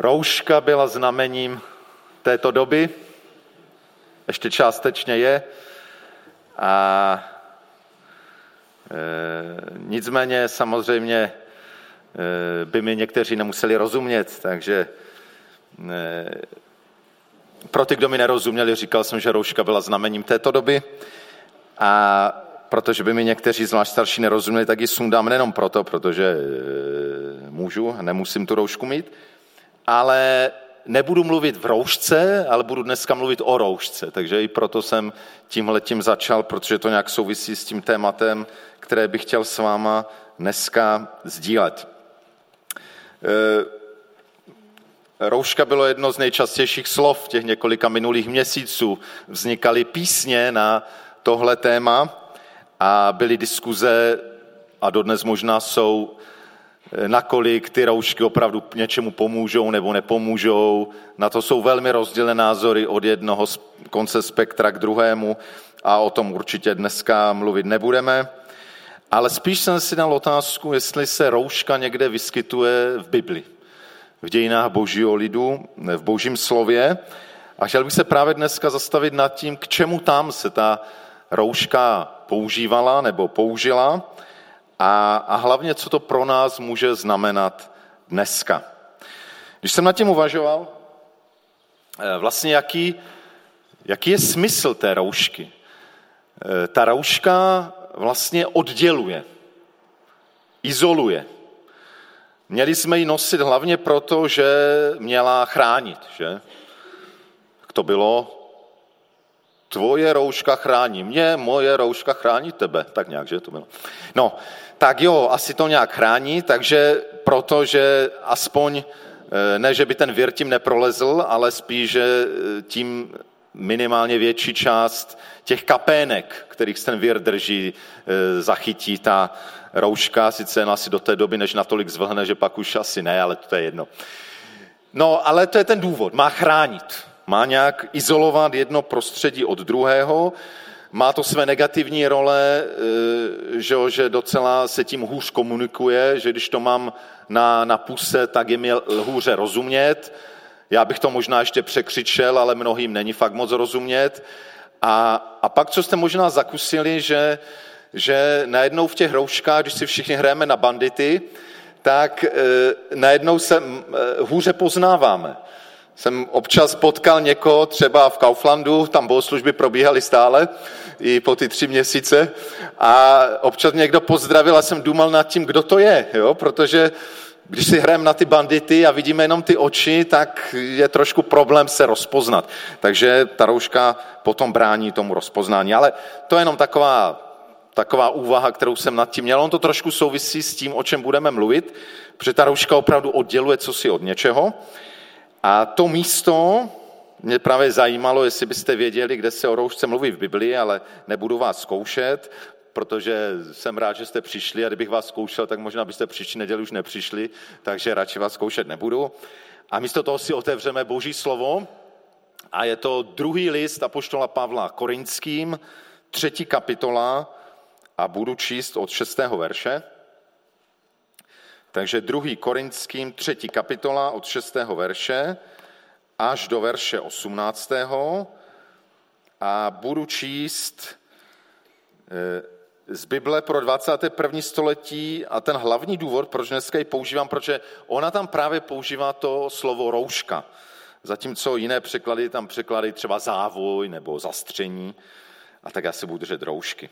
Rouška byla znamením této doby, ještě částečně je. A e, nicméně samozřejmě e, by mi někteří nemuseli rozumět, takže e, pro ty, kdo mi nerozuměli, říkal jsem, že rouška byla znamením této doby. A protože by mi někteří zvlášť starší nerozuměli, tak ji sundám nejenom proto, protože e, můžu, nemusím tu roušku mít, ale nebudu mluvit v roušce, ale budu dneska mluvit o roušce. Takže i proto jsem tímhletím začal, protože to nějak souvisí s tím tématem, které bych chtěl s váma dneska sdílet. E, rouška bylo jedno z nejčastějších slov těch několika minulých měsíců. Vznikaly písně na tohle téma a byly diskuze a dodnes možná jsou nakolik ty roušky opravdu něčemu pomůžou nebo nepomůžou. Na to jsou velmi rozdílné názory od jednoho konce spektra k druhému a o tom určitě dneska mluvit nebudeme. Ale spíš jsem si dal otázku, jestli se rouška někde vyskytuje v Bibli, v dějinách božího lidu, v božím slově. A chtěl bych se právě dneska zastavit nad tím, k čemu tam se ta rouška používala nebo použila a, a hlavně, co to pro nás může znamenat dneska. Když jsem nad tím uvažoval, eh, vlastně jaký, jaký je smysl té roušky. Eh, ta rouška vlastně odděluje, izoluje. Měli jsme ji nosit hlavně proto, že měla chránit, že? To bylo, tvoje rouška chrání mě, moje rouška chrání tebe. Tak nějak, že to bylo. No, tak jo, asi to nějak chrání, takže protože aspoň, eh, ne, že by ten vír tím neprolezl, ale spíš, že eh, tím minimálně větší část těch kapének, kterých ten vír drží, eh, zachytí ta rouška, sice asi do té doby, než natolik zvlhne, že pak už asi ne, ale to je jedno. No, ale to je ten důvod, má chránit, má nějak izolovat jedno prostředí od druhého, má to své negativní role, eh, že, že docela se tím hůř komunikuje, že když to mám na, na puse, tak je mi hůře rozumět. Já bych to možná ještě překřičel, ale mnohým není fakt moc rozumět. A, a pak, co jste možná zakusili, že, že najednou v těch rouškách, když si všichni hrajeme na bandity, tak e, najednou se e, hůře poznáváme jsem občas potkal někoho třeba v Kauflandu, tam bohoslužby probíhaly stále i po ty tři měsíce a občas mě někdo pozdravil a jsem důmal nad tím, kdo to je, jo? protože když si hrajeme na ty bandity a vidíme jenom ty oči, tak je trošku problém se rozpoznat. Takže ta rouška potom brání tomu rozpoznání. Ale to je jenom taková, taková úvaha, kterou jsem nad tím měl. On to trošku souvisí s tím, o čem budeme mluvit, protože ta rouška opravdu odděluje co si od něčeho. A to místo, mě právě zajímalo, jestli byste věděli, kde se o roušce mluví v Biblii, ale nebudu vás zkoušet, protože jsem rád, že jste přišli a kdybych vás zkoušel, tak možná byste příští neděli už nepřišli, takže radši vás zkoušet nebudu. A místo toho si otevřeme Boží slovo a je to druhý list Apoštola Pavla Korinským, třetí kapitola a budu číst od šestého verše. Takže druhý Korinským, třetí kapitola od 6. verše až do verše 18. A budu číst eh, z Bible pro 21. století a ten hlavní důvod, proč dneska ji používám, protože ona tam právě používá to slovo rouška. Zatímco jiné překlady tam překlady třeba závoj nebo zastření. A tak já se budu držet roušky.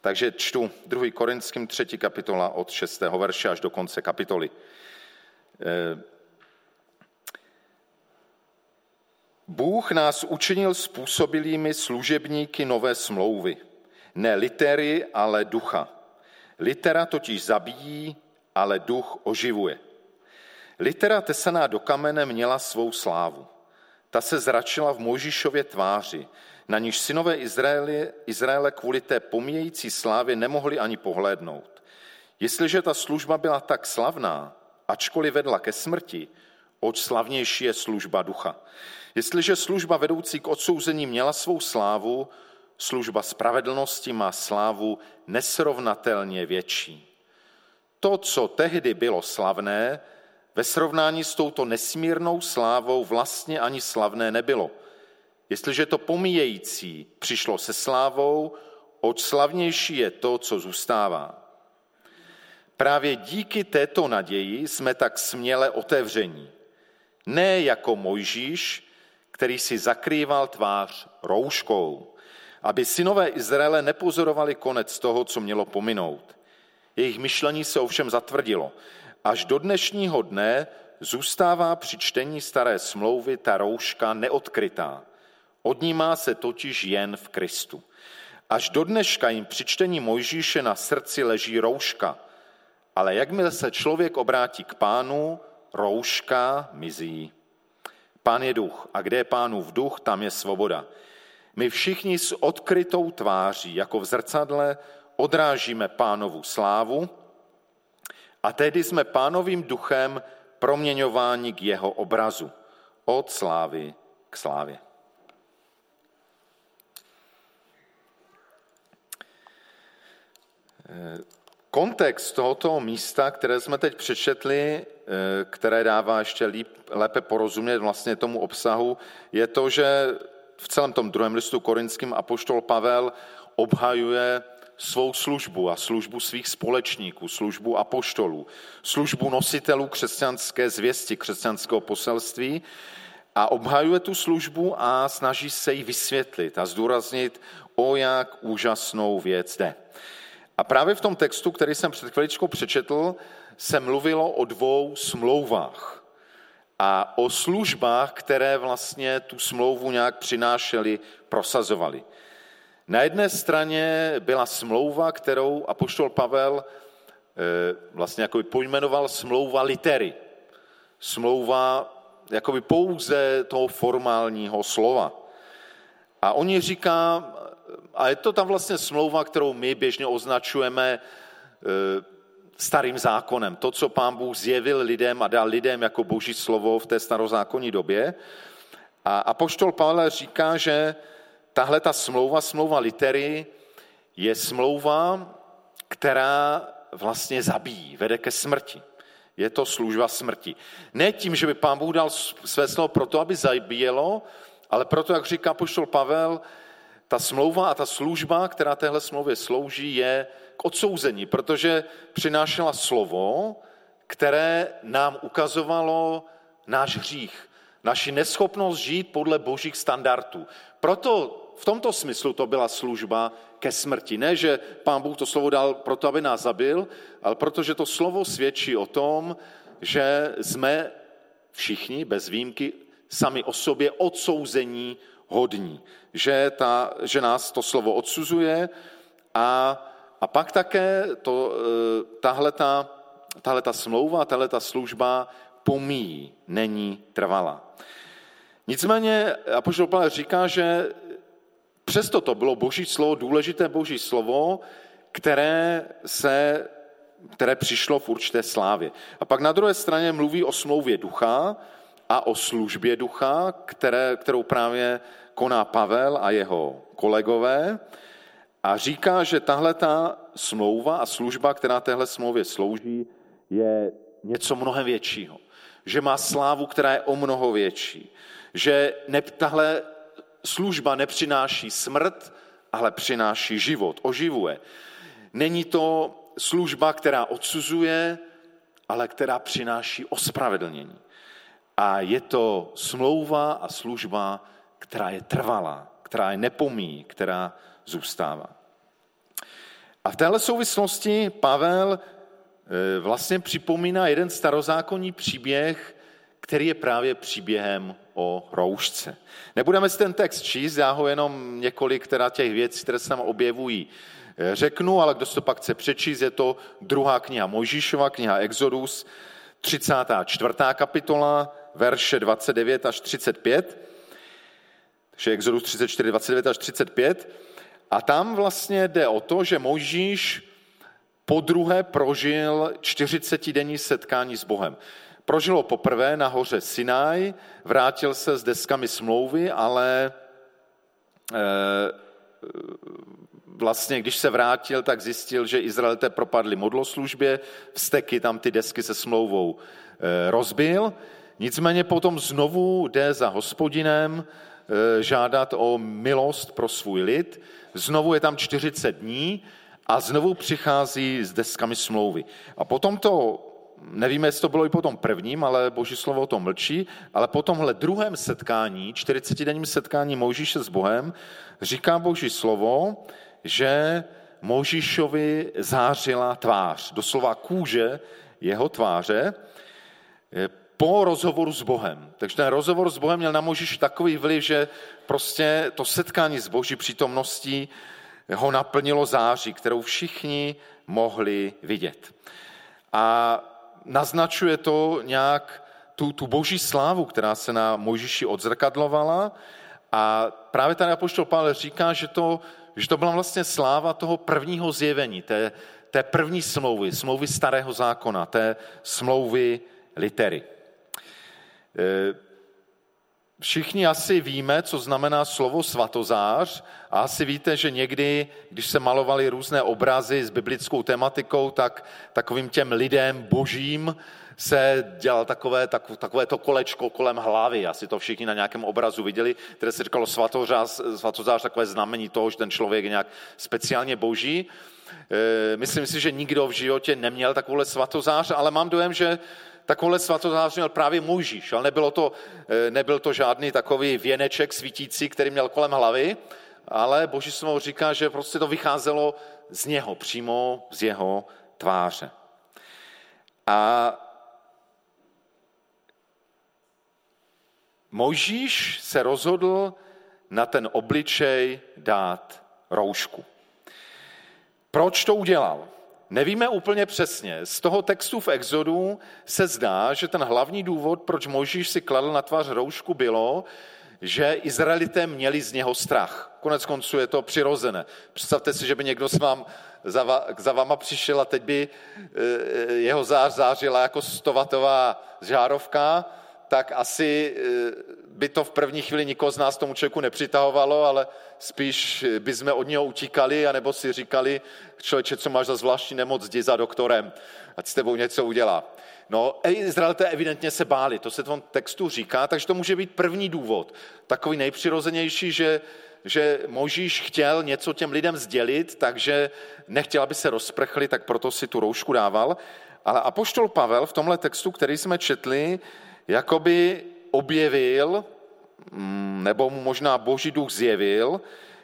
Takže čtu 2. Korinským 3. kapitola od 6. verše až do konce kapitoly. Eh, Bůh nás učinil způsobilými služebníky nové smlouvy. Ne litery, ale ducha. Litera totiž zabíjí, ale duch oživuje. Litera tesaná do kamene měla svou slávu. Ta se zračila v Mojžišově tváři, na níž synové Izraeli, Izraele kvůli té pomíjející slávě nemohli ani pohlédnout. Jestliže ta služba byla tak slavná, ačkoliv vedla ke smrti, oč slavnější je služba ducha. Jestliže služba vedoucí k odsouzení měla svou slávu, služba spravedlnosti má slávu nesrovnatelně větší. To, co tehdy bylo slavné, ve srovnání s touto nesmírnou slávou vlastně ani slavné nebylo. Jestliže to pomíjející přišlo se slávou, oč slavnější je to, co zůstává. Právě díky této naději jsme tak směle otevření. Ne jako Mojžíš, který si zakrýval tvář rouškou, aby synové Izraele nepozorovali konec toho, co mělo pominout. Jejich myšlení se ovšem zatvrdilo. Až do dnešního dne zůstává při čtení staré smlouvy ta rouška neodkrytá. Odnímá se totiž jen v Kristu. Až do dneška jim při čtení Mojžíše na srdci leží rouška, ale jakmile se člověk obrátí k pánu, rouška mizí. Pán je duch a kde je pánův duch, tam je svoboda. My všichni s odkrytou tváří, jako v zrcadle, odrážíme pánovu slávu a tedy jsme pánovým duchem proměňováni k jeho obrazu. Od slávy k slávě. Kontext tohoto místa, které jsme teď přečetli, které dává ještě líp, lépe porozumět vlastně tomu obsahu, je to, že v celém tom druhém listu korinským apoštol Pavel obhajuje svou službu a službu svých společníků, službu apoštolů, službu nositelů křesťanské zvěsti, křesťanského poselství a obhajuje tu službu a snaží se ji vysvětlit a zdůraznit, o jak úžasnou věc jde. A právě v tom textu, který jsem před chviličkou přečetl, se mluvilo o dvou smlouvách a o službách, které vlastně tu smlouvu nějak přinášely, prosazovali. Na jedné straně byla smlouva, kterou apoštol Pavel eh, vlastně jako pojmenoval smlouva litery. Smlouva jakoby pouze toho formálního slova. A oni říká, a je to tam vlastně smlouva, kterou my běžně označujeme eh, starým zákonem. To, co pán Bůh zjevil lidem a dal lidem jako boží slovo v té starozákonní době. A apoštol Pavel říká, že tahle ta smlouva, smlouva litery, je smlouva, která vlastně zabíjí, vede ke smrti. Je to služba smrti. Ne tím, že by pán Bůh dal své slovo proto, aby zabíjelo, ale proto, jak říká poštol Pavel, ta smlouva a ta služba, která téhle smlouvě slouží, je k odsouzení, protože přinášela slovo, které nám ukazovalo náš hřích, naši neschopnost žít podle božích standardů. Proto v tomto smyslu to byla služba ke smrti. Ne, že pán Bůh to slovo dal proto, aby nás zabil, ale protože to slovo svědčí o tom, že jsme všichni, bez výjimky, sami o sobě odsouzení hodní. Že, ta, že nás to slovo odsuzuje a, a pak také to, e, tahle ta smlouva, tahle ta služba pomíjí, není trvalá. Nicméně Apoštol Pavel říká, že přesto to bylo boží slovo, důležité boží slovo, které, se, které přišlo v určité slávě. A pak na druhé straně mluví o smlouvě ducha a o službě ducha, které, kterou právě koná Pavel a jeho kolegové. A říká, že tahle ta smlouva a služba, která téhle smlouvě slouží, je něco mnohem většího. Že má slávu, která je o mnoho větší. Že ne, tahle služba nepřináší smrt, ale přináší život, oživuje. Není to služba, která odsuzuje, ale která přináší ospravedlnění. A je to smlouva a služba, která je trvalá, která je nepomí, která zůstává. A v téhle souvislosti Pavel vlastně připomíná jeden starozákonní příběh, který je právě příběhem o roušce. Nebudeme si ten text číst, já ho jenom několik teda těch věcí, které se tam objevují, eh, řeknu, ale kdo to pak chce přečíst, je to druhá kniha Mojžíšova, kniha Exodus, 34. kapitola, verše 29 až 35. Takže Exodus 34, 29 až 35. A tam vlastně jde o to, že Mojžíš po druhé prožil 40-denní setkání s Bohem. Prožil ho poprvé na hoře Sinaj, vrátil se s deskami smlouvy, ale e, vlastně, když se vrátil, tak zjistil, že Izraelité propadli modloslužbě, vsteky tam ty desky se smlouvou eh, rozbil. Nicméně potom znovu jde za hospodinem eh, žádat o milost pro svůj lid. Znovu je tam 40 dní a znovu přichází s deskami smlouvy. A potom to nevíme, jestli to bylo i po tom prvním, ale boží slovo o tom mlčí, ale po tomhle druhém setkání, 40-denním setkání Mojžíše s Bohem, říká boží slovo, že Mojžíšovi zářila tvář, doslova kůže jeho tváře, eh, po rozhovoru s Bohem. Takže ten rozhovor s Bohem měl na Mojžíš takový vliv, že prostě to setkání s boží přítomností ho naplnilo září, kterou všichni mohli vidět. A naznačuje to nějak tu, tu boží slávu, která se na Mojžíši odzrkadlovala. A právě tady apoštol Pavel říká, že to, že to byla vlastně sláva toho prvního zjevení, té, té první smlouvy, smlouvy starého zákona, té smlouvy litery. E, všichni asi víme, co znamená slovo svatozář a asi víte, že někdy, když se malovaly různé obrazy s biblickou tematikou, tak takovým těm lidem božím se dělal takové, tak, takové to kolečko kolem hlavy. Asi to všichni na nějakém obrazu viděli, které se říkalo svatozář, svatozář takové znamení toho, že ten člověk je nějak speciálně boží. E, myslím si, že nikdo v životě neměl takovouhle svatozář, ale mám dojem, že takovouhle svatozář měl právě Mojžíš, ale nebylo to, e, nebyl to žádný takový věneček svítící, který měl kolem hlavy, ale Boží slovo říká, že prostě to vycházelo z něho, přímo z jeho tváře. A Mojžíš se rozhodl na ten obličej dát roušku. Proč to udělal? Nevíme úplně přesně. Z toho textu v Exodu se zdá, že ten hlavní důvod, proč Mojžíš si kladl na tvář roušku, bylo, že Izraelité měli z něho strach. Konec konců je to přirozené. Představte si, že by někdo s vám, za, za váma přišel a teď by eh, jeho zář zářila jako stovatová žárovka tak asi eh, by to v první chvíli nikoho z nás tomu člověku nepřitahovalo, ale spíš by jsme od něho utíkali, anebo si říkali, člověče, co máš za zvláštní nemoc, jdi za doktorem, ať s tebou něco udělá. No, Izraelité evidentně se báli, to se v tom textu říká, takže to může být první důvod. Takový nejpřirozenější, že, že Možíš chtěl něco těm lidem sdělit, takže nechtěl, aby se rozprchli, tak proto si tu roušku dával. Ale Apoštol Pavel v tomhle textu, který jsme četli, jakoby objevil, nebo mu možná boží duch zjevil,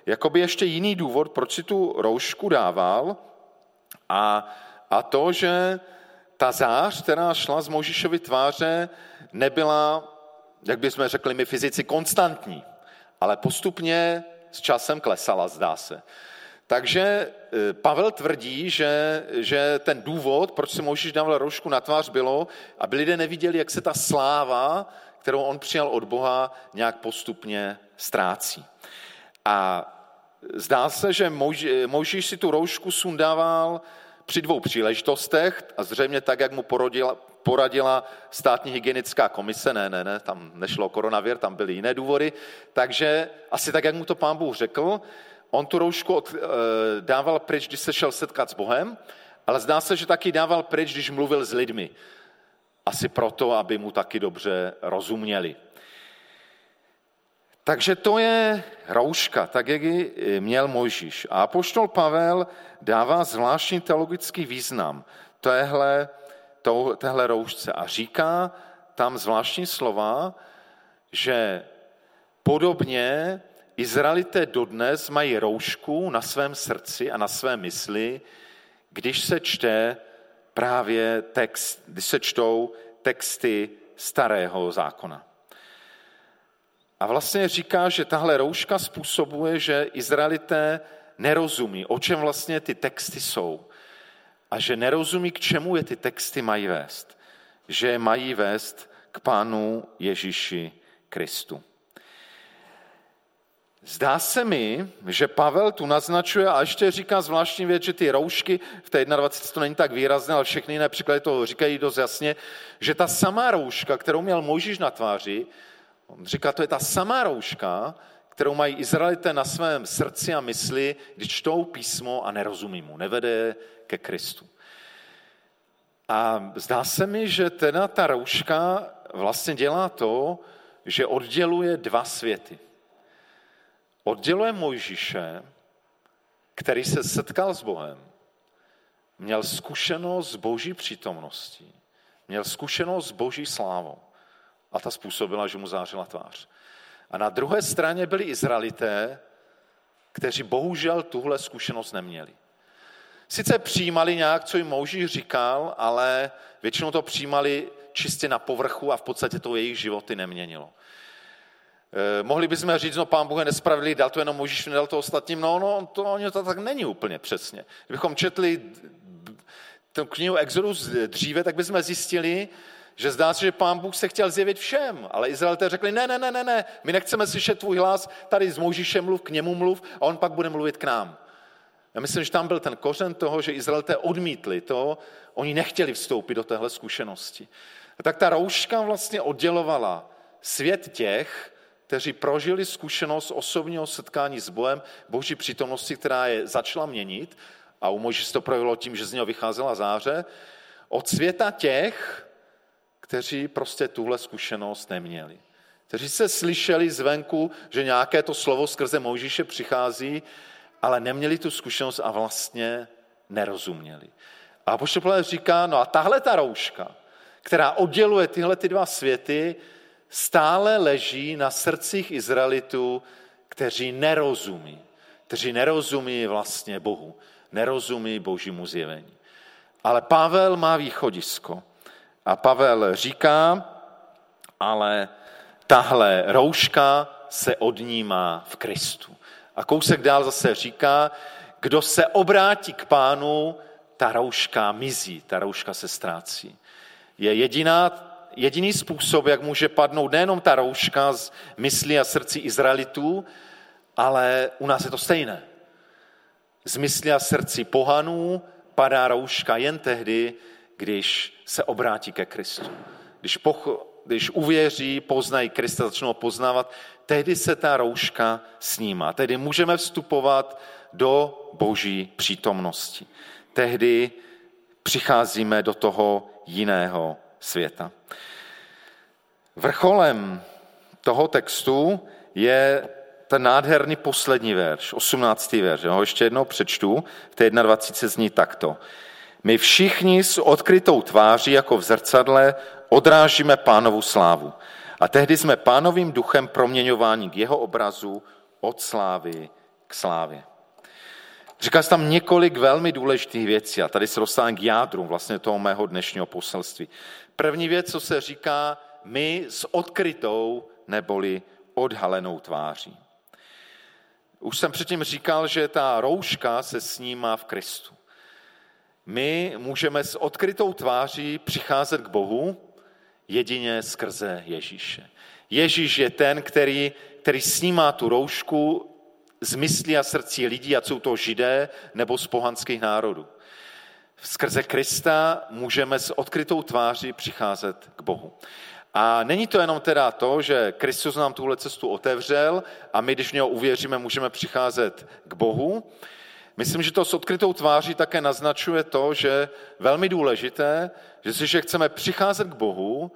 jakoby ještě jiný důvod, proč si tu roušku dával a, a to, že ta zář, která šla z Možíšovy tváře, nebyla, jak bychom řekli my fyzici, konstantní, ale postupně s časem klesala, zdá se. Takže e, Pavel tvrdí, že, že ten důvod, proč si Mojžíš dával roušku na tvář, bylo, aby lidé neviděli, jak se ta sláva, kterou on přijal od Boha, nějak postupně ztrácí. A zdá se, že Mojžíš si tu roušku sundával při dvou příležitostech a zřejmě tak, jak mu porodila, poradila státní hygienická komise, ne, ne, ne, tam nešlo koronavir, tam byly jiné důvody, takže asi tak, jak mu to pán Bůh řekl, On tu roušku od, e, dával pryč, když se šel setkat s Bohem, ale zdá se, že taky dával pryč, když mluvil s lidmi. Asi proto, aby mu taky dobře rozuměli. Takže to je rouška, tak jak ji měl Mojžíš. A apoštol Pavel dává zvláštní teologický význam téhle, téhle roušce a říká tam zvláštní slova, že podobně Izraelité dodnes mají roušku na svém srdci a na své mysli, když se čte právě text, když se čtou texty starého zákona. A vlastně říká, že tahle rouška způsobuje, že Izraelité nerozumí, o čem vlastně ty texty jsou. A že nerozumí, k čemu je ty texty mají vést. Že mají vést k Pánu Ježíši Kristu. Zdá se mi, že Pavel tu naznačuje a ještě říká zvláštní věc, že ty roušky, v té 21 to není tak výrazné, ale všechny jiné příklady to říkají dost jasně, že ta samá rouška, kterou měl Mojžíš na tváři, on říká, to je ta samá rouška, kterou mají Izraelité na svém srdci a mysli, když čtou písmo a nerozumí mu, nevede ke Kristu. A zdá se mi, že teda ta rouška vlastně dělá to, že odděluje dva světy. Odděluje Mojžíše, který se setkal s Bohem, měl zkušenost s boží přítomností, měl zkušenost s boží slávou a ta způsobila, že mu zářila tvář. A na druhé straně byli Izraelité, kteří bohužel tuhle zkušenost neměli. Sice přijímali nějak, co jim Mouží říkal, ale většinou to přijímali čistě na povrchu a v podstatě to jejich životy neměnilo. Eh, mohli bychom říct, no pán Bůh je nespravedlivý, dal to jenom Mojžíš, nedal to ostatním. No, no to, ono to tak není úplně přesně. Kdybychom četli tu knihu Exodus dříve, tak bychom zjistili, že zdá se, že pán Bůh se chtěl zjevit všem, ale Izraelité řekli, ne, ne, ne, ne, ne, my nechceme slyšet tvůj hlas, tady s Mojžíšem mluv, k němu mluv a on pak bude mluvit k nám. Já myslím, že tam byl ten kořen toho, že Izraelité odmítli to, oni nechtěli vstoupit do téhle zkušenosti. A tak ta rouška vlastně oddělovala svět těch, kteří prožili zkušenost osobního setkání s Bohem, boží přítomnosti, která je začala měnit, a u Mojžíše to projevilo tím, že z něho vycházela záře, od světa těch, kteří prostě tuhle zkušenost neměli. Kteří se slyšeli zvenku, že nějaké to slovo skrze Mojžíše přichází, ale neměli tu zkušenost a vlastně nerozuměli. A Apoštol říká, no a tahle ta rouška, která odděluje tyhle ty dva světy, stále leží na srdcích Izraelitů, kteří nerozumí. Kteří nerozumí vlastně Bohu, nerozumí božímu zjevení. Ale Pavel má východisko. A Pavel říká, ale tahle rouška se odnímá v Kristu. A kousek dál zase říká, kdo se obrátí k pánu, ta rouška mizí, ta rouška se ztrácí. Je jediná jediný způsob, jak může padnout nejenom ta rouška z myslí a srdcí Izraelitů, ale u nás je to stejné. Z myslí a srdcí pohanů padá rouška jen tehdy, když se obrátí ke Kristu. Když, poch, když uvěří, poznají Krista, začnou poznávat, tehdy se ta rouška snímá. Tehdy můžeme vstupovat do boží přítomnosti. Tehdy přicházíme do toho jiného světa. Vrcholem toho textu je ten nádherný poslední verš, 18. verš. ho ještě jednou přečtu, v té 21. zní takto. My všichni s odkrytou tváří jako v zrcadle odrážíme pánovu slávu. A tehdy jsme pánovým duchem proměňováni k jeho obrazu od slávy k slávě. Říká se tam několik velmi důležitých věcí a tady se dostávám k jádru vlastně toho mého dnešního poselství. První věc, co se říká, my s odkrytou neboli odhalenou tváří. Už jsem předtím říkal, že ta rouška se snímá v Kristu. My můžeme s odkrytou tváří přicházet k Bohu jedině skrze Ježíše. Ježíš je ten, který, který snímá tu roušku z myslí a srdcí lidí, ať jsou to židé nebo z pohanských národů. Skrze Krista můžeme s odkrytou tváří přicházet k Bohu. A není to jenom teda to, že Kristus nám tuhle cestu otevřel a my, když v něho uvěříme, můžeme přicházet k Bohu. Myslím, že to s odkrytou tváří také naznačuje to, že velmi důležité, že když chceme přicházet k Bohu,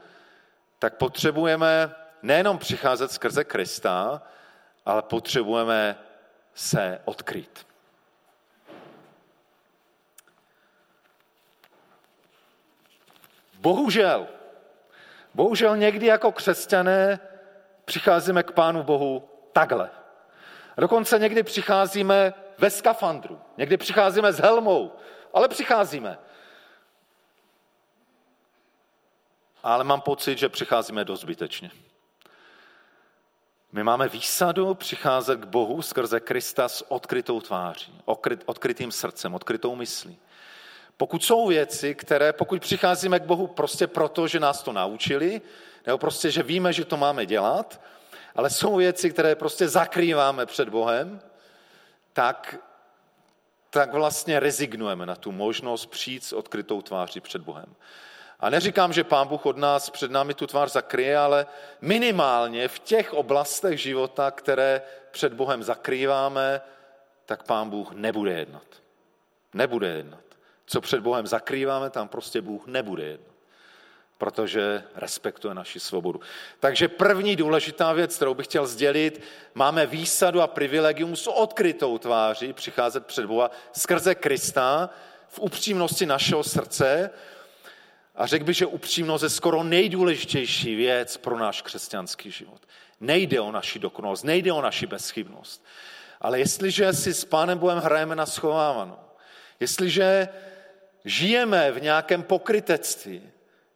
tak potřebujeme nejenom přicházet skrze Krista, ale potřebujeme se odkryt. Bohužel, bohužel někdy jako křesťané přicházíme k Pánu Bohu takhle. Dokonce někdy přicházíme ve skafandru, někdy přicházíme s helmou, ale přicházíme. Ale mám pocit, že přicházíme dost zbytečně. My máme výsadu přicházet k Bohu skrze Krista s odkrytou tváří, odkrytým srdcem, odkrytou myslí. Pokud jsou věci, které, pokud přicházíme k Bohu prostě proto, že nás to naučili, nebo prostě, že víme, že to máme dělat, ale jsou věci, které prostě zakrýváme před Bohem, tak, tak vlastně rezignujeme na tu možnost přijít s odkrytou tváří před Bohem. A neříkám, že Pán Bůh od nás před námi tu tvář zakryje, ale minimálně v těch oblastech života, které před Bohem zakrýváme, tak pán Bůh nebude jednat. Nebude jednat. Co před Bohem zakrýváme, tam prostě Bůh nebude jednat. Protože respektuje naši svobodu. Takže první důležitá věc, kterou bych chtěl sdělit, máme výsadu a privilegium s odkrytou tváří přicházet před Boha skrze Krista v upřímnosti našeho srdce. A řekl bych, že upřímnost je skoro nejdůležitější věc pro náš křesťanský život. Nejde o naši dokonalost, nejde o naši bezchybnost. Ale jestliže si s Pánem Bohem hrajeme na schovávanou, jestliže žijeme v nějakém pokrytectví,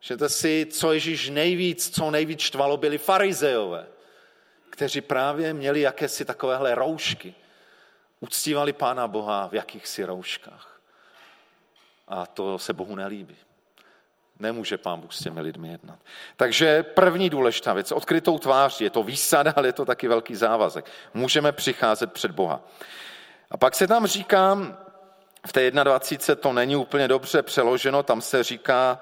že to si, co Ježíš nejvíc, co nejvíc štvalo, byli farizeové, kteří právě měli jakési takovéhle roušky. Uctívali Pána Boha v jakýchsi rouškách. A to se Bohu nelíbí. Nemůže pán Bůh s těmi lidmi jednat. Takže první důležitá věc, odkrytou tvář, je to výsada, ale je to taky velký závazek. Můžeme přicházet před Boha. A pak se tam říká, v té 21. to není úplně dobře přeloženo, tam se říká,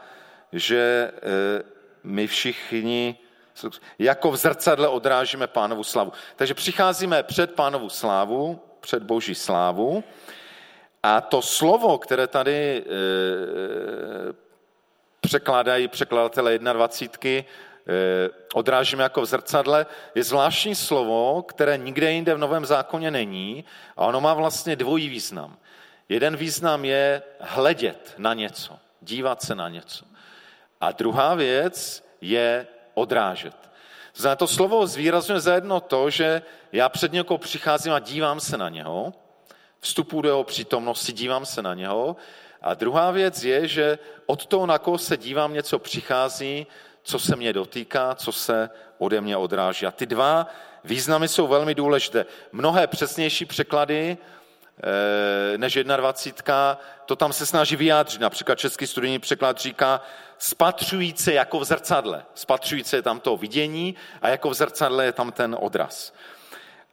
že e, my všichni jako v zrcadle odrážíme pánovu slavu. Takže přicházíme před pánovu slávu, před boží slávu a to slovo, které tady e, překládají překladatele 21. Eh, odrážíme jako v zrcadle, je zvláštní slovo, které nikde jinde v Novém zákoně není a ono má vlastně dvojí význam. Jeden význam je hledět na něco, dívat se na něco. A druhá věc je odrážet. Znamená, to slovo zvýrazňuje zajedno to, že já před někoho přicházím a dívám se na něho, vstupu do jeho přítomnosti, dívám se na něho a druhá věc je, že od toho, na koho se dívám, něco přichází, co se mě dotýká, co se ode mě odráží. A ty dva významy jsou velmi důležité. Mnohé přesnější překlady eh, než 21, to tam se snaží vyjádřit. Například český studijní překlad říká spatřující jako v zrcadle. Spatřující je tam to vidění a jako v zrcadle je tam ten odraz.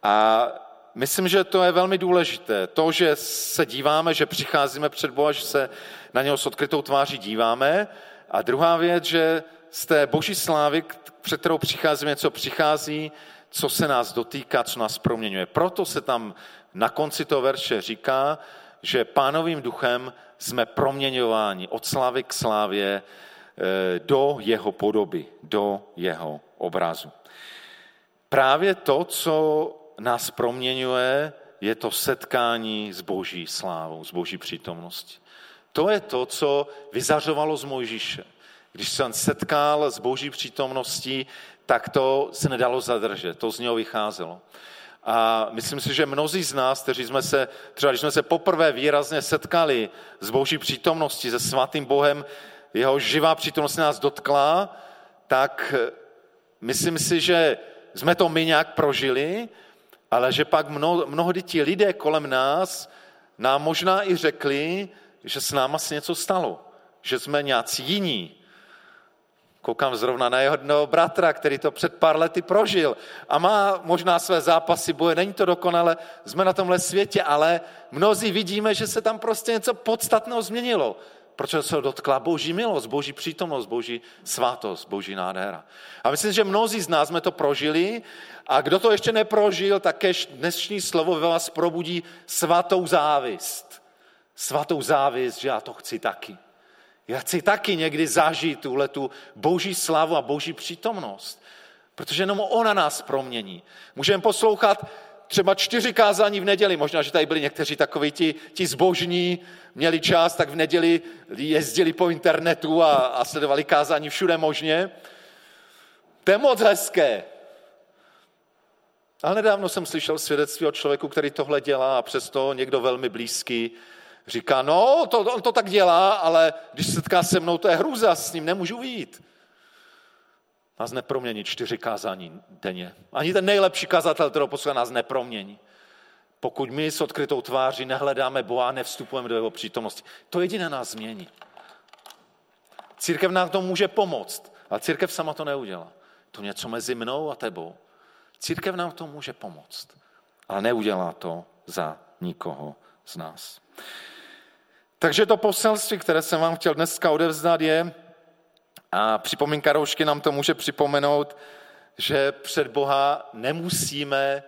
A myslím, že to je velmi důležité. To, že se díváme, že přicházíme před Boha, že se na něho s odkrytou tváří díváme. A druhá věc, že z té boží slávy, před kterou přicházíme, co přichází, co se nás dotýká, co nás proměňuje. Proto se tam na konci toho verše říká, že pánovým duchem jsme proměňováni od slávy k slávě eh, do jeho podoby, do jeho obrazu. Právě to, co nás proměňuje, je to setkání s boží slávou, s boží přítomností. To je to, co vyzařovalo z Mojžíše. Když se on setkal s boží přítomností, tak to se nedalo zadržet, to z něho vycházelo. A myslím si, že mnozí z nás, kteří jsme se, třeba když jsme se poprvé výrazně setkali s boží přítomností, se svatým Bohem, jeho živá přítomnost nás dotkla, tak myslím si, že jsme to my nějak prožili, ale že pak mno, mnohdy ti lidé kolem nás nám možná i řekli, že s náma se něco stalo, že jsme nějací jiní. Koukám zrovna na jeho bratra, který to před pár lety prožil a má možná své zápasy boje, není to dokonale, jsme na tomhle světě, ale mnozí vidíme, že se tam prostě něco podstatného změnilo protože se dotkla boží milost, boží přítomnost, boží svátost, boží nádhera. A myslím, že mnozí z nás jsme to prožili a kdo to ještě neprožil, tak dnešní slovo ve vás probudí svatou závist. Svatou závist, že já to chci taky. Já chci taky někdy zažít tuhle tu boží slavu a boží přítomnost. Protože jenom ona nás promění. Můžeme poslouchat třeba čtyři kázání v neděli, možná, že tady byli někteří takoví ti, ti zbožní, měli čas, tak v neděli jezdili po internetu a, a sledovali kázání všude možně. To je moc hezké. Ale nedávno jsem slyšel svědectví o člověku, který tohle dělá a přesto někdo velmi blízký říká, no, to, on to tak dělá, ale když se setká se mnou, to je hrůza, s ním nemůžu jít. Nás nepromění čtyři kázání denně. Ani ten nejlepší kazatel, kterého poslouchá, nás nepromění. Pokud my s odkrytou tváří nehledáme Boha a nevstupujeme do jeho přítomnosti. To jediné nás změní. Církev nám to může pomoct, ale církev sama to neudělá. To něco mezi mnou a tebou. Církev nám to může pomoct, ale neudělá to za nikoho z nás. Takže to poselství, které jsem vám chtěl dneska odevzdat, je, a připomínka roušky nám to může připomenout, že před Boha nemusíme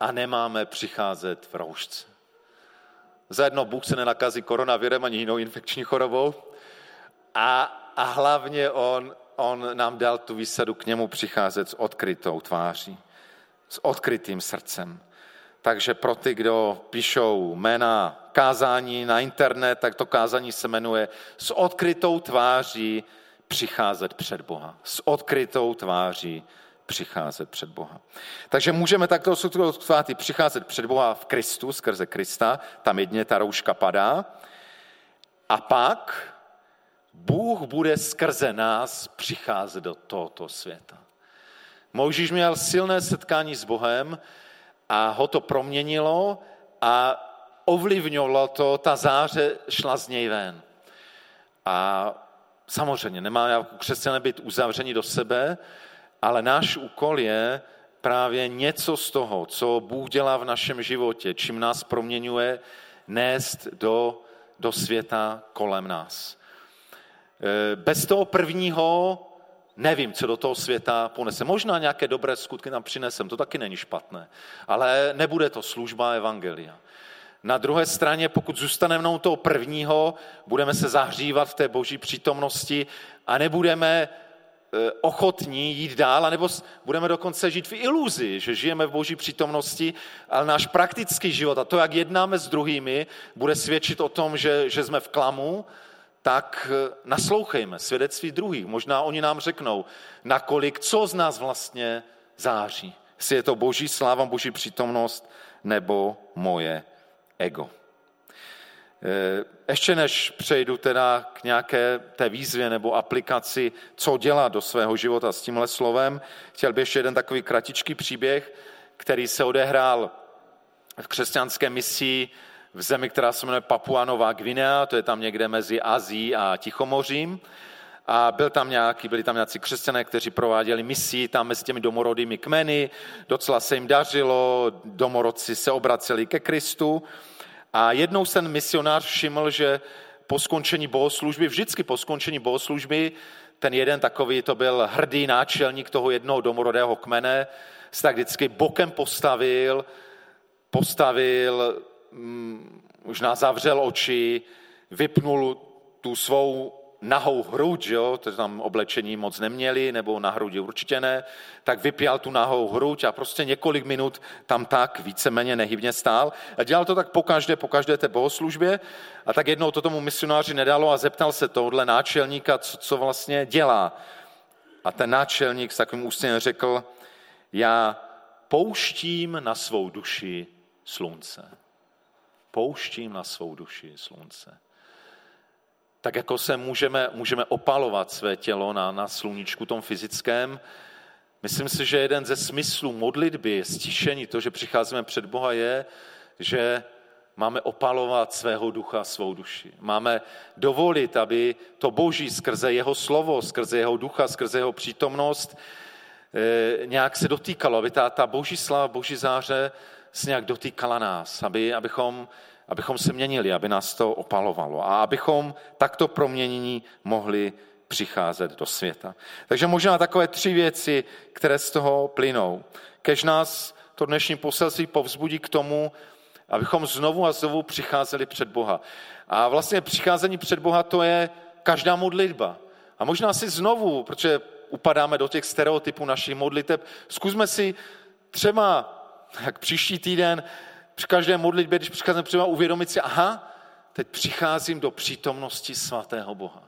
a nemáme přicházet v roušce. Zajedno Bůh se nenakazí koronavirem ani jinou infekční chorobou a, a hlavně on, on nám dal tu výsadu k němu přicházet s odkrytou tváří, s odkrytým srdcem. Takže pro ty, kdo píšou jména kázání na internet, tak to kázání se jmenuje s odkrytou tváří přicházet před Boha. S odkrytou tváří přicházet před Boha. Takže můžeme takto svatý přicházet před Boha v Kristu, skrze Krista, tam jedně ta rouška padá. A pak Bůh bude skrze nás přicházet do tohoto světa. Mojžíš měl silné setkání s Bohem a ho to proměnilo a ovlivňovalo to, ta záře šla z něj ven. A samozřejmě nemá jako křesťané být uzavření do sebe, ale náš úkol je právě něco z toho, co Bůh dělá v našem životě, čím nás proměňuje, nést do, do světa kolem nás. E, bez toho prvního nevím, co do toho světa ponese. Možná nějaké dobré skutky nám přinesem, to taky není špatné, ale nebude to služba Evangelia. Na druhé straně, pokud zůstaneme u toho prvního, budeme se zahřívat v té boží přítomnosti a nebudeme e, ochotní jít dál, anebo budeme dokonce žít v iluzi, že žijeme v boží přítomnosti, ale náš praktický život a to, jak jednáme s druhými, bude svědčit o tom, že, že jsme v klamu, tak e, naslouchejme svědectví druhých. Možná oni nám řeknou, nakolik, co z nás vlastně září. Jestli je to boží sláva, boží přítomnost, nebo moje ego. Eh, ještě než přejdu teda k nějaké té výzvě nebo aplikaci, co dělat do svého života s tímhle slovem, chtěl bych ještě jeden takový kratičký příběh, který se odehrál v křesťanské misi v zemi, která se jmenuje Papua Nová Gvinea, to je tam někde mezi Azií a Tichomořím. A byl tam nějaký, byli tam nějací křesťané, kteří prováděli misi tam mezi těmi domorodými kmeny, docela se jim dařilo, domorodci se obraceli ke Kristu. A jednou jsem misionář všiml, že po skončení bohoslužby, vždycky po skončení bohoslužby, ten jeden takový, to byl hrdý náčelník toho jednoho domorodého kmene, se tak vždycky bokem postavil, postavil, možná zavřel oči, vypnul tu svou nahou hruď, jo, to tam oblečení moc neměli, nebo na hrudi určitě ne, tak vypěl tu nahou hruď a prostě několik minut tam tak víceméně nehybně stál. A dělal to tak po každé, po každé té bohoslužbě a tak jednou to tomu misionáři nedalo a zeptal se tohle náčelníka, co, co vlastně dělá. A ten náčelník s takovým úsměvem řekl, já pouštím na svou duši slunce. Pouštím na svou duši slunce tak jako se můžeme, můžeme opalovat své tělo na, na sluníčku tom fyzickém, myslím si, že jeden ze smyslů modlitby, stišení, to, že přicházíme před Boha, je, že máme opalovat svého ducha, svou duši. Máme dovolit, aby to Boží skrze jeho slovo, skrze jeho ducha, skrze jeho přítomnost eh, nějak se dotýkalo, aby ta, ta Boží slava, Boží záře se nějak dotýkala nás, aby, abychom abychom se měnili, aby nás to opalovalo a abychom takto proměnění mohli přicházet do světa. Takže možná takové tři věci, které z toho plynou. Kež nás to dnešní poselství povzbudí k tomu, abychom znovu a znovu přicházeli před Boha. A vlastně přicházení před Boha to je každá modlitba. A možná si znovu, protože upadáme do těch stereotypů našich modliteb, zkusme si třeba jak příští týden při každé modlitbě, když přicházím třeba uvědomit si, aha, teď přicházím do přítomnosti svatého Boha.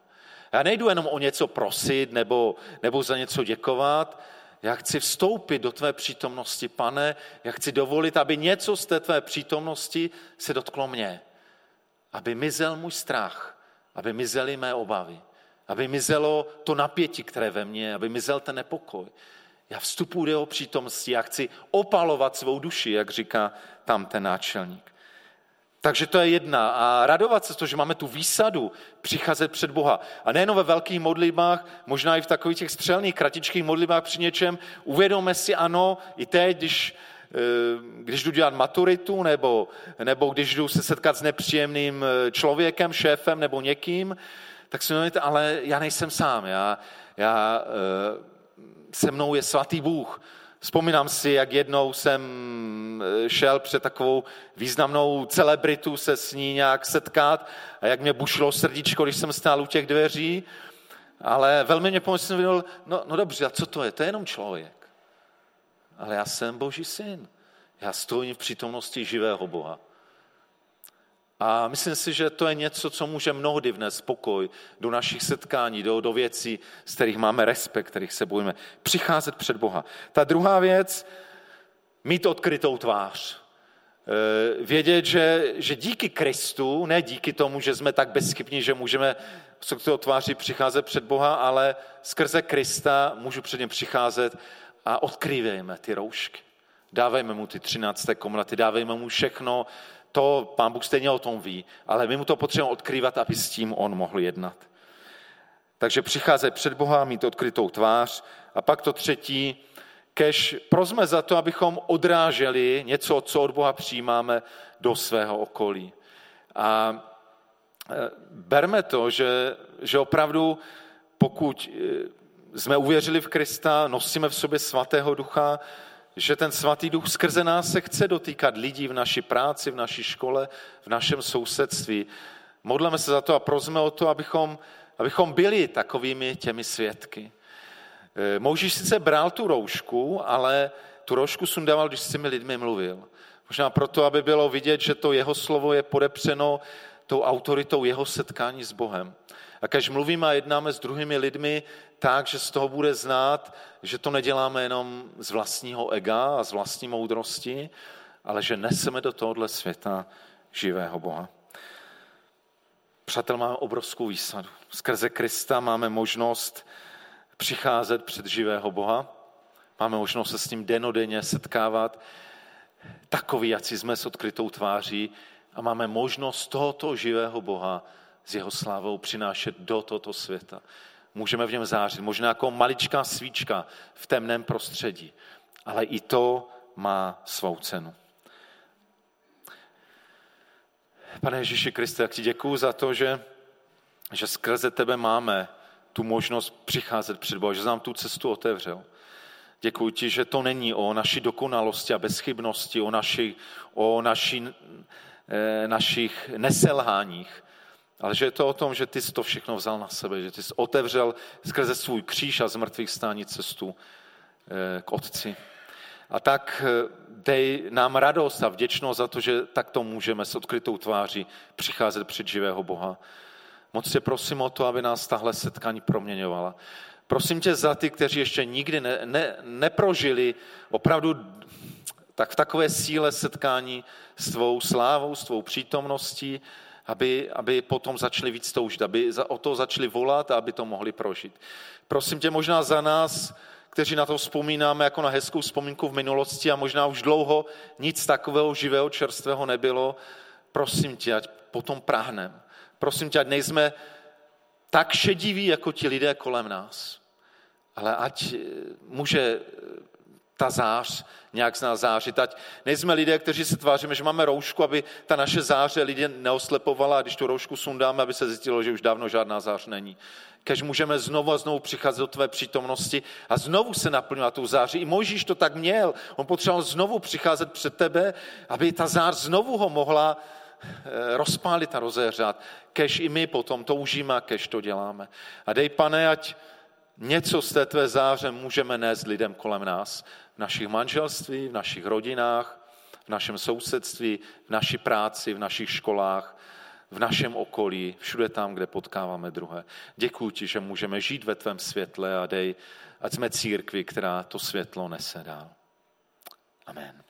Já nejdu jenom o něco prosit nebo, nebo za něco děkovat, já chci vstoupit do tvé přítomnosti, pane, já chci dovolit, aby něco z té tvé přítomnosti se dotklo mě. Aby mizel můj strach, aby mizely mé obavy, aby mizelo to napětí, které ve mně, aby mizel ten nepokoj. Já vstupuji do jeho přítomnosti, já chci opalovat svou duši, jak říká tam ten náčelník. Takže to je jedna. A radovat se toho, že máme tu výsadu přicházet před Boha. A nejen ve velkých modlitbách, možná i v takových těch střelných, kratičkých modlitbách při něčem, uvědomme si, ano, i teď, když, eh, když jdu dělat maturitu, nebo, nebo když jdu se setkat s nepříjemným eh, člověkem, šéfem nebo někým, tak si uvědomíte, ale já nejsem sám. Já, já, eh, se mnou je svatý Bůh, Vzpomínám si, jak jednou jsem eh, šel před takovou významnou celebritu se s ní nějak setkat a jak mě bušlo srdíčko, když jsem stál u těch dveří, ale velmi mě pomyslel, no, no dobře, a co to je? To je jenom člověk. Ale já jsem Boží syn. Já stojím v přítomnosti živého Boha. A myslím si, že to je něco, co může mnohdy vnést spokoj do našich setkání, do, do věcí, z kterých máme respekt, kterých se bojíme. Přicházet před Boha. Ta druhá věc, mít odkrytou tvář. E, vědět, že, že díky Kristu, ne díky tomu, že jsme tak bezchybní, že můžeme s odkrytou tváří přicházet před Boha, ale skrze Krista můžu před něm přicházet a odkrývejme ty roušky. Dávejme mu ty třinácté komnaty, dávejme mu všechno, to pán Bůh stejně o tom ví, ale my mu to potřebujeme odkrývat, aby s tím on mohl jednat. Takže přicházet před Boha, mít odkrytou tvář. A pak to třetí, kež prosme za to, abychom odráželi něco, co od Boha přijímáme do svého okolí. A e, berme to, že, že opravdu pokud e, jsme uvěřili v Krista, nosíme v sobě svatého ducha, že ten svatý duch skrze nás se chce dotýkat lidí v naší práci, v naší škole, v našem sousedství. Modleme se za to a prosme o to, abychom, abychom byli takovými těmi svědky. E, Moužíš sice bral tu roušku, ale tu roušku sundával, když s těmi lidmi mluvil. Možná proto, aby bylo vidět, že to jeho slovo je podepřeno tou autoritou jeho setkání s Bohem. A když mluvíme a jednáme s druhými lidmi tak, že z toho bude znát, že to neděláme jenom z vlastního ega a z vlastní moudrosti, ale že neseme do tohohle světa živého Boha. Přátel, máme obrovskou výsadu. Skrze Krista máme možnost přicházet před živého Boha, máme možnost se s ním denodenně setkávat, takový, jak jsme s odkrytou tváří a máme možnost tohoto živého Boha s jeho slávou přinášet do tohoto světa. Můžeme v něm zářit, možná jako maličká svíčka v temném prostředí, ale i to má svou cenu. Pane Ježíši Kriste, jak ti děkuju za to, že, že skrze tebe máme tu možnost přicházet před Boha, že nám tu cestu otevřel. Děkuji ti, že to není o naší dokonalosti a bezchybnosti, o, naši, o naši, eh, našich neselháních, ale že je to o tom, že ty jsi to všechno vzal na sebe, že ty jsi otevřel skrze svůj kříž a z mrtvých stání cestu eh, k Otci. A tak eh, dej nám radost a vděčnost za to, že takto můžeme s odkrytou tváří přicházet před živého Boha. Moc tě prosím o to, aby nás tahle setkání proměňovala. Prosím tě za ty, kteří ještě nikdy ne, ne, neprožili opravdu tak v takové síle setkání s tvou slávou, s tvou přítomností, aby, aby potom začali víc toužit, aby o to začali volat a aby to mohli prožít. Prosím tě možná za nás, kteří na to vzpomínáme jako na hezkou vzpomínku v minulosti a možná už dlouho nic takového živého, čerstvého nebylo, prosím tě, ať potom práhnem. Prosím tě, ať nejsme tak šediví jako ti lidé kolem nás, ale ať může ta zář nějak z nás zářit. Ať nejsme lidé, kteří se tváříme, že máme roušku, aby ta naše záře lidé neoslepovala a když tu roušku sundáme, aby se zjistilo, že už dávno žádná zář není. Kež můžeme znovu a znovu přicházet do tvé přítomnosti a znovu se naplňovat tou září. I Mojžíš to tak měl. On potřeboval znovu přicházet před tebe, aby ta zář znovu ho mohla eh, rozpálit a rozehřát. Kež i my potom toužíme kež to děláme. A dej, pane, ať něco z té tvé záře můžeme nést lidem kolem nás v našich manželství, v našich rodinách, v našem sousedství, v naší práci, v našich školách, v našem okolí, všude tam, kde potkáváme druhé. Děkuji ti, že můžeme žít ve tvém světle a dej, ať jsme církvi, která to světlo nese dál. Amen.